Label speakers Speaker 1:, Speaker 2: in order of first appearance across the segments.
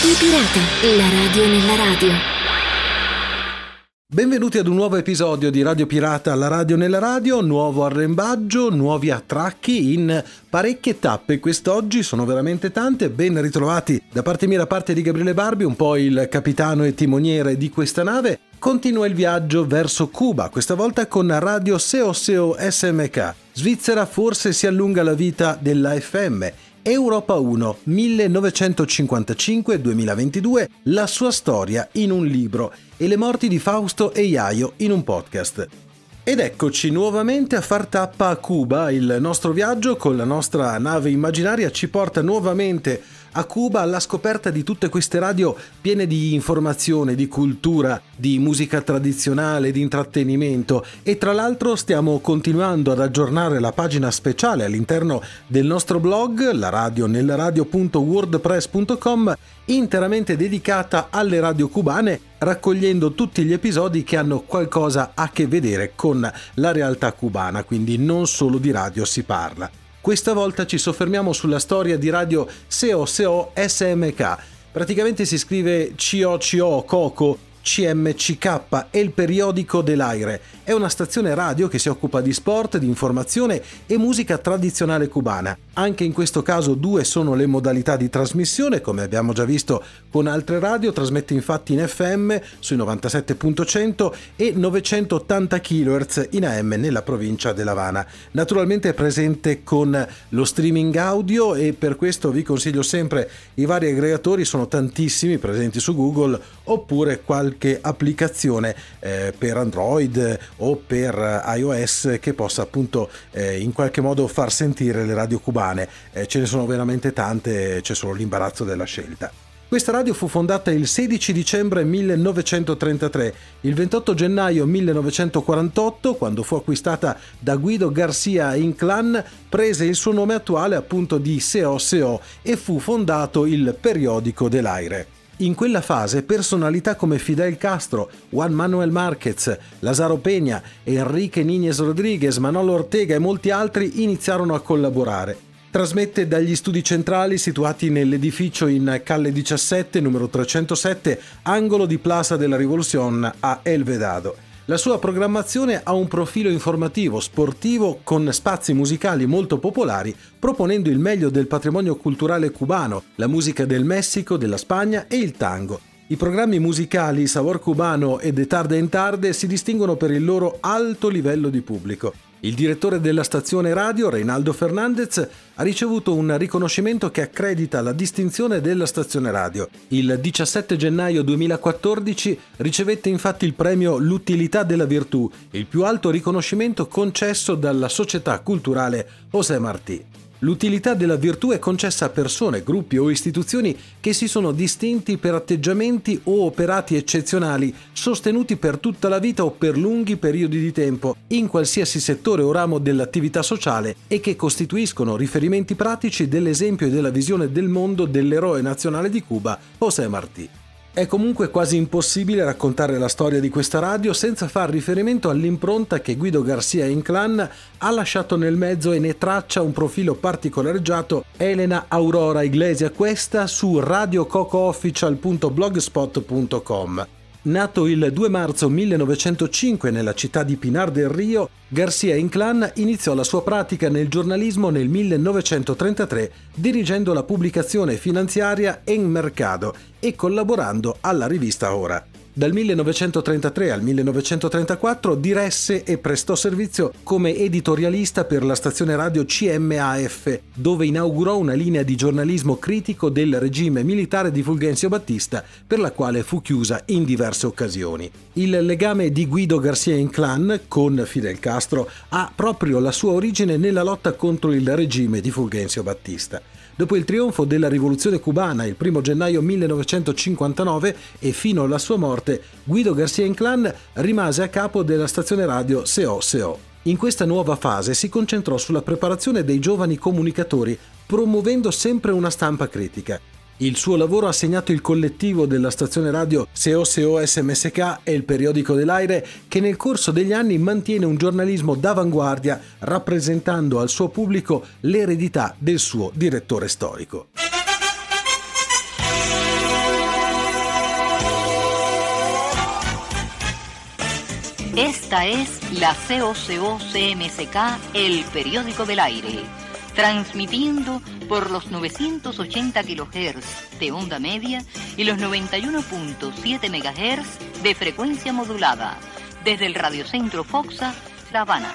Speaker 1: Radio Pirata, la radio nella radio.
Speaker 2: Benvenuti ad un nuovo episodio di Radio Pirata alla radio nella radio, nuovo arrembaggio, nuovi attracchi in parecchie tappe. Quest'oggi sono veramente tante, ben ritrovati da parte mia, da parte di Gabriele Barbi, un po' il capitano e timoniere di questa nave. Continua il viaggio verso Cuba, questa volta con Radio Seo Seo SMK. Svizzera forse si allunga la vita della FM Europa 1 1955-2022, la sua storia in un libro e le morti di Fausto e Iaio in un podcast. Ed eccoci nuovamente a far tappa a Cuba, il nostro viaggio con la nostra nave immaginaria ci porta nuovamente a Cuba alla scoperta di tutte queste radio piene di informazione, di cultura, di musica tradizionale, di intrattenimento e tra l'altro stiamo continuando ad aggiornare la pagina speciale all'interno del nostro blog, la radio nella radio.wordpress.com, interamente dedicata alle radio cubane, raccogliendo tutti gli episodi che hanno qualcosa a che vedere con la realtà cubana, quindi non solo di radio si parla. Questa volta ci soffermiamo sulla storia di radio SEO SEO SMK. Praticamente si scrive COCO Coco CMCK è il periodico dell'Aire. È una stazione radio che si occupa di sport, di informazione e musica tradizionale cubana. Anche in questo caso due sono le modalità di trasmissione, come abbiamo già visto con altre radio, trasmette infatti in FM sui 97.100 e 980 kHz in AM nella provincia dell'Havana. Naturalmente è presente con lo streaming audio e per questo vi consiglio sempre i vari aggregatori, sono tantissimi presenti su Google oppure qualche applicazione eh, per Android o per iOS che possa appunto eh, in qualche modo far sentire le radio cubane. Eh, ce ne sono veramente tante, c'è solo l'imbarazzo della scelta. Questa radio fu fondata il 16 dicembre 1933. Il 28 gennaio 1948, quando fu acquistata da Guido Garcia Inclán, prese il suo nome attuale appunto di SEO SEO e fu fondato il periodico dell'Aire. In quella fase personalità come Fidel Castro, Juan Manuel Márquez, Lazaro Peña, Enrique Níñez Rodríguez, Manolo Ortega e molti altri iniziarono a collaborare. Trasmette dagli studi centrali situati nell'edificio in Calle 17, numero 307, angolo di Plaza della Rivolución a El Vedado. La sua programmazione ha un profilo informativo, sportivo, con spazi musicali molto popolari, proponendo il meglio del patrimonio culturale cubano, la musica del Messico, della Spagna e il tango. I programmi musicali Sabor Cubano e De Tarde en Tarde si distinguono per il loro alto livello di pubblico. Il direttore della stazione radio, Reinaldo Fernandez, ha ricevuto un riconoscimento che accredita la distinzione della stazione radio. Il 17 gennaio 2014 ricevette infatti il premio L'utilità della virtù, il più alto riconoscimento concesso dalla società culturale José Martí. L'utilità della virtù è concessa a persone, gruppi o istituzioni che si sono distinti per atteggiamenti o operati eccezionali, sostenuti per tutta la vita o per lunghi periodi di tempo, in qualsiasi settore o ramo dell'attività sociale e che costituiscono riferimenti pratici dell'esempio e della visione del mondo dell'eroe nazionale di Cuba, José Martí. È comunque quasi impossibile raccontare la storia di questa radio senza far riferimento all'impronta che Guido Garcia Inclán ha lasciato nel mezzo e ne traccia un profilo particolareggiato Elena Aurora Iglesia questa su radiococoofficial.blogspot.com. Nato il 2 marzo 1905 nella città di Pinar del Rio, Garcia Inclán iniziò la sua pratica nel giornalismo nel 1933 dirigendo la pubblicazione finanziaria En Mercado e collaborando alla rivista Ora. Dal 1933 al 1934 diresse e prestò servizio come editorialista per la stazione radio CMAF, dove inaugurò una linea di giornalismo critico del regime militare di Fulgenzio Battista, per la quale fu chiusa in diverse occasioni. Il legame di Guido Garcia Inclán con Fidel Castro ha proprio la sua origine nella lotta contro il regime di Fulgenzio Battista. Dopo il trionfo della rivoluzione cubana il 1 gennaio 1959 e fino alla sua morte, Guido Garcia Inclán rimase a capo della stazione radio SEO SEO. In questa nuova fase si concentrò sulla preparazione dei giovani comunicatori, promuovendo sempre una stampa critica. Il suo lavoro ha segnato il collettivo della stazione radio SEO-SEO SMSK e il periodico dell'Aire che nel corso degli anni mantiene un giornalismo d'avanguardia rappresentando al suo pubblico l'eredità del suo direttore storico.
Speaker 3: Esta es la COCO-CMSK, el periódico del aire transmitiendo por los 980 kHz de onda media y los 91.7 MHz de frecuencia modulada, desde el radiocentro Foxa, La Habana.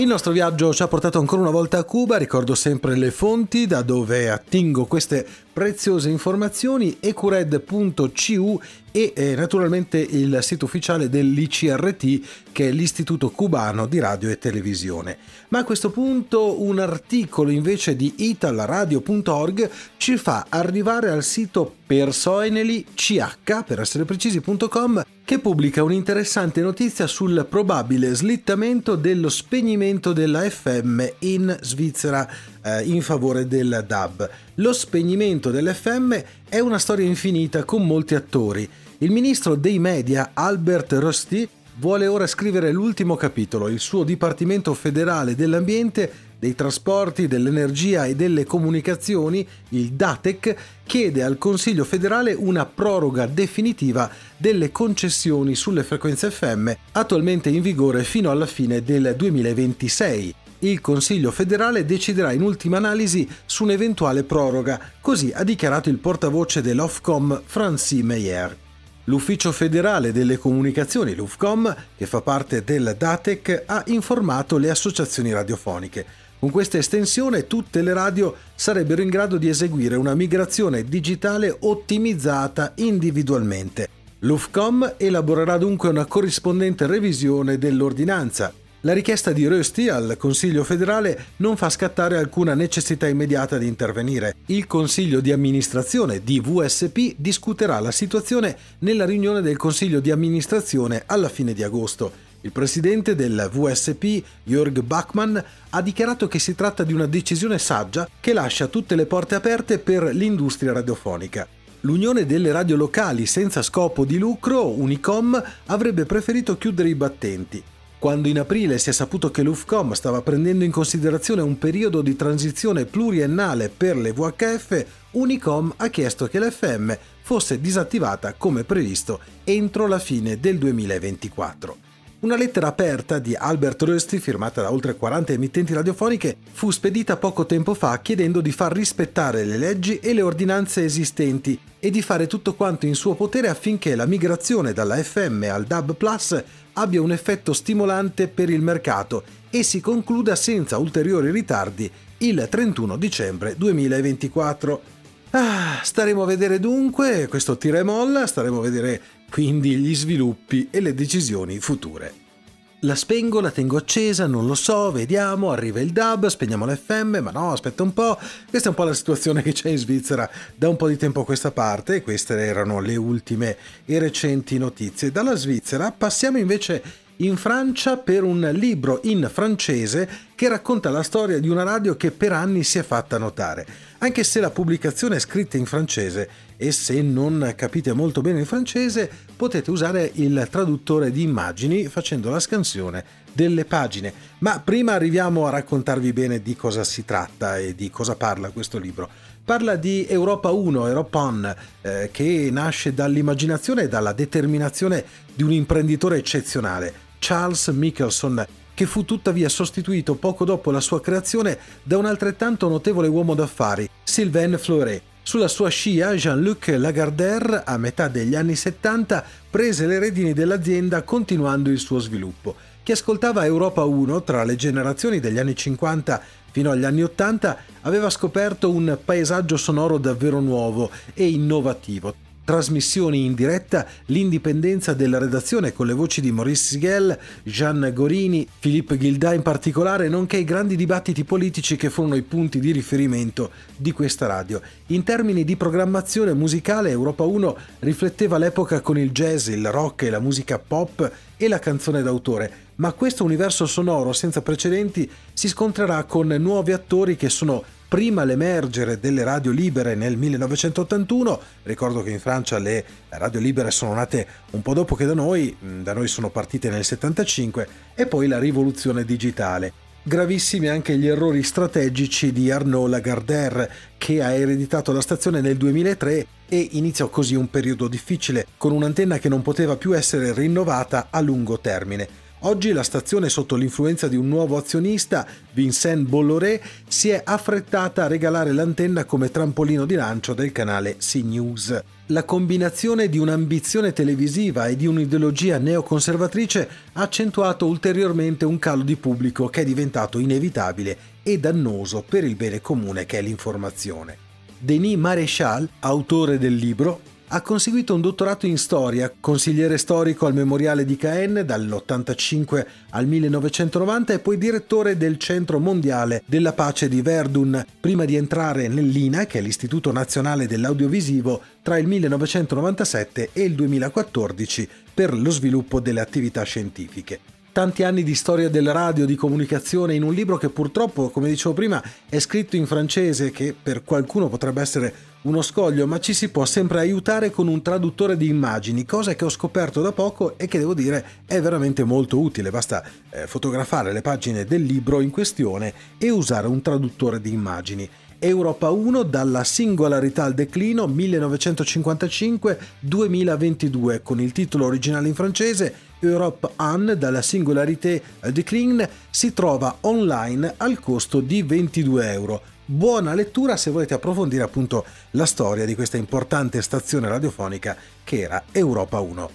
Speaker 2: Il nostro viaggio ci ha portato ancora una volta a Cuba, ricordo sempre le fonti da dove attingo queste preziose informazioni, ecured.cu e eh, naturalmente il sito ufficiale dell'ICRT che è l'Istituto Cubano di Radio e Televisione. Ma a questo punto un articolo invece di italradio.org ci fa arrivare al sito Persoeneli CH, per essere precisi.com, che pubblica un'interessante notizia sul probabile slittamento dello spegnimento della FM in Svizzera eh, in favore del DAB. Lo spegnimento dell'FM è una storia infinita con molti attori. Il ministro dei media Albert Rusty vuole ora scrivere l'ultimo capitolo. Il suo Dipartimento federale dell'ambiente, dei trasporti, dell'energia e delle comunicazioni, il DATEC, chiede al Consiglio federale una proroga definitiva delle concessioni sulle frequenze FM attualmente in vigore fino alla fine del 2026 il Consiglio federale deciderà in ultima analisi su un'eventuale proroga, così ha dichiarato il portavoce dell'Ofcom Francis Meyer. L'Ufficio federale delle comunicazioni, l'UFCOM, che fa parte del DATEC, ha informato le associazioni radiofoniche. Con questa estensione tutte le radio sarebbero in grado di eseguire una migrazione digitale ottimizzata individualmente. L'UFCOM elaborerà dunque una corrispondente revisione dell'ordinanza la richiesta di Rusty al Consiglio federale non fa scattare alcuna necessità immediata di intervenire. Il Consiglio di amministrazione di VSP discuterà la situazione nella riunione del Consiglio di amministrazione alla fine di agosto. Il presidente del VSP, Jörg Bachmann, ha dichiarato che si tratta di una decisione saggia che lascia tutte le porte aperte per l'industria radiofonica. L'Unione delle radio locali senza scopo di lucro, Unicom, avrebbe preferito chiudere i battenti. Quando in aprile si è saputo che l'UFCOM stava prendendo in considerazione un periodo di transizione pluriennale per le VHF, Unicom ha chiesto che l'FM fosse disattivata come previsto entro la fine del 2024. Una lettera aperta di Albert Rusty, firmata da oltre 40 emittenti radiofoniche, fu spedita poco tempo fa chiedendo di far rispettare le leggi e le ordinanze esistenti e di fare tutto quanto in suo potere affinché la migrazione dalla FM al DAB Plus abbia un effetto stimolante per il mercato e si concluda senza ulteriori ritardi il 31 dicembre 2024. Ah, staremo a vedere dunque questo tira e molla, staremo a vedere quindi gli sviluppi e le decisioni future. La spengo, la tengo accesa, non lo so, vediamo, arriva il DAB, spegniamo l'FM, ma no, aspetta un po'. Questa è un po' la situazione che c'è in Svizzera da un po' di tempo a questa parte e queste erano le ultime e recenti notizie. Dalla Svizzera passiamo invece in Francia per un libro in francese che racconta la storia di una radio che per anni si è fatta notare. Anche se la pubblicazione è scritta in francese e se non capite molto bene il francese potete usare il traduttore di immagini facendo la scansione delle pagine. Ma prima arriviamo a raccontarvi bene di cosa si tratta e di cosa parla questo libro. Parla di Europa 1, Europa 1, eh, che nasce dall'immaginazione e dalla determinazione di un imprenditore eccezionale, Charles Michelson, che fu tuttavia sostituito poco dopo la sua creazione da un altrettanto notevole uomo d'affari, Sylvain Fleuret. Sulla sua scia, Jean-Luc Lagardère, a metà degli anni 70, prese le redini dell'azienda continuando il suo sviluppo. Chi ascoltava Europa 1 tra le generazioni degli anni 50 fino agli anni 80 aveva scoperto un paesaggio sonoro davvero nuovo e innovativo, trasmissioni in diretta, l'indipendenza della redazione con le voci di Maurice Sigel, Jean Gorini, Philippe Gilda in particolare, nonché i grandi dibattiti politici che furono i punti di riferimento di questa radio. In termini di programmazione musicale, Europa 1 rifletteva l'epoca con il jazz, il rock e la musica pop e la canzone d'autore, ma questo universo sonoro senza precedenti si scontrerà con nuovi attori che sono prima l'emergere delle radio libere nel 1981, ricordo che in Francia le radio libere sono nate un po' dopo che da noi, mm, da noi sono partite nel 75, e poi la rivoluzione digitale. Gravissimi anche gli errori strategici di Arnaud Lagardère, che ha ereditato la stazione nel 2003 e iniziò così un periodo difficile, con un'antenna che non poteva più essere rinnovata a lungo termine. Oggi la stazione, sotto l'influenza di un nuovo azionista, Vincent Bolloré, si è affrettata a regalare l'antenna come trampolino di lancio del canale C-News. La combinazione di un'ambizione televisiva e di un'ideologia neoconservatrice ha accentuato ulteriormente un calo di pubblico che è diventato inevitabile e dannoso per il bene comune che è l'informazione. Denis Maréchal, autore del libro, ha conseguito un dottorato in storia, consigliere storico al Memoriale di Caen dall'85 al 1990 e poi direttore del Centro Mondiale della Pace di Verdun, prima di entrare nell'INA, che è l'Istituto Nazionale dell'Audiovisivo, tra il 1997 e il 2014 per lo sviluppo delle attività scientifiche tanti anni di storia della radio, di comunicazione, in un libro che purtroppo, come dicevo prima, è scritto in francese, che per qualcuno potrebbe essere uno scoglio, ma ci si può sempre aiutare con un traduttore di immagini, cosa che ho scoperto da poco e che devo dire è veramente molto utile. Basta eh, fotografare le pagine del libro in questione e usare un traduttore di immagini. Europa 1 dalla singolarità al declino 1955-2022 con il titolo originale in francese Europe 1 dalla singolarité al déclin si trova online al costo di 22 euro buona lettura se volete approfondire appunto la storia di questa importante stazione radiofonica che era Europa 1.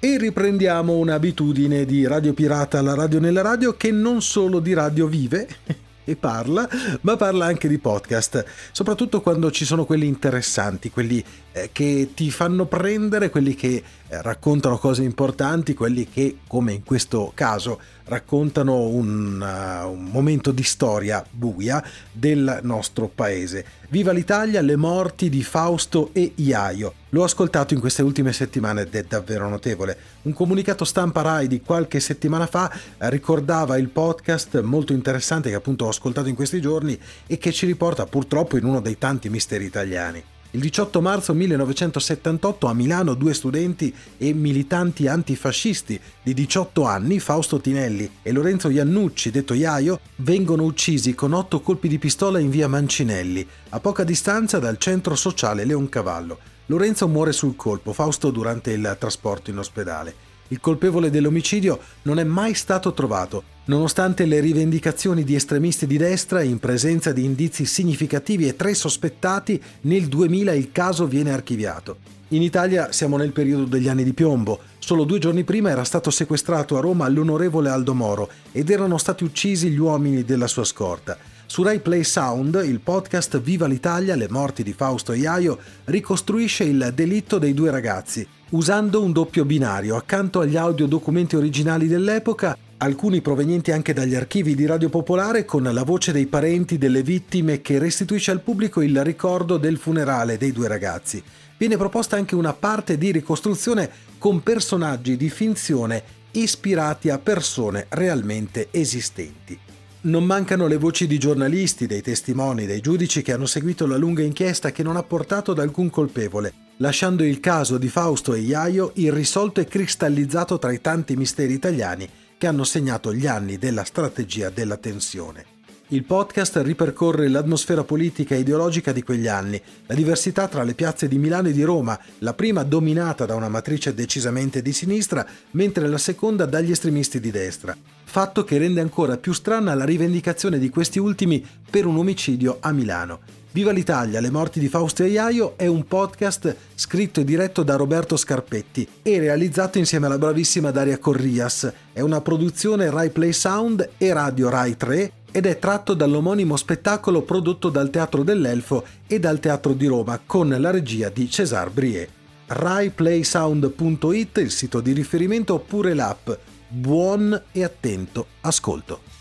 Speaker 2: E riprendiamo un'abitudine di Radio Pirata alla radio nella radio che non solo di radio vive e parla, ma parla anche di podcast, soprattutto quando ci sono quelli interessanti, quelli che ti fanno prendere, quelli che eh, raccontano cose importanti, quelli che, come in questo caso, raccontano un, uh, un, momento di storia buia del nostro paese. Viva l'Italia, le morti di Fausto e Iaio. L'ho ascoltato in queste ultime settimane ed è davvero notevole. Un comunicato stampa RAI di qualche settimana fa eh, ricordava il podcast molto interessante che appunto ho ascoltato in questi giorni e che ci riporta purtroppo in uno dei tanti misteri italiani. Il 18 marzo 1978 a Milano due studenti e militanti antifascisti di 18 anni, Fausto Tinelli e Lorenzo Iannucci, detto Iaio, vengono uccisi con otto colpi di pistola in via Mancinelli, a poca distanza dal centro sociale Leoncavallo. Lorenzo muore sul colpo, Fausto durante il trasporto in ospedale. Il colpevole dell'omicidio non è mai stato trovato, nonostante le rivendicazioni di estremisti di destra in presenza di indizi significativi e tre sospettati, nel 2000 il caso viene archiviato. In Italia siamo nel periodo degli anni di piombo. Solo due giorni prima era stato sequestrato a Roma l'onorevole Aldo Moro ed erano stati uccisi gli uomini della sua scorta. Su Rai Play Sound, il podcast Viva l'Italia, le morti di Fausto e Iaio, ricostruisce il delitto dei due ragazzi, usando un doppio binario accanto agli audiodocumenti originali dell'epoca, alcuni provenienti anche dagli archivi di Radio Popolare con la voce dei parenti delle vittime che restituisce al pubblico il ricordo del funerale dei due ragazzi. Viene proposta anche una parte di ricostruzione con personaggi di finzione ispirati a persone realmente esistenti. Non mancano le voci di giornalisti, dei testimoni, dei giudici che hanno seguito la lunga inchiesta che non ha portato ad alcun colpevole, lasciando il caso di Fausto e Iaio irrisolto e cristallizzato tra i tanti misteri italiani che hanno segnato gli anni della strategia della tensione. Il podcast ripercorre l'atmosfera politica e ideologica di quegli anni, la diversità tra le piazze di Milano e di Roma, la prima dominata da una matrice decisamente di sinistra, mentre la seconda dagli estremisti di destra. Fatto che rende ancora più strana la rivendicazione di questi ultimi per un omicidio a Milano. Viva l'Italia, le morti di Fausto e Iaio è un podcast scritto e diretto da Roberto Scarpetti e realizzato insieme alla bravissima Daria Corrias. È una produzione Rai Play Sound e Radio Rai 3 ed è tratto dall'omonimo spettacolo prodotto dal Teatro dell'Elfo e dal Teatro di Roma con la regia di César Brie. RaiPlaySound.it il sito di riferimento oppure l'app. Buon e attento ascolto.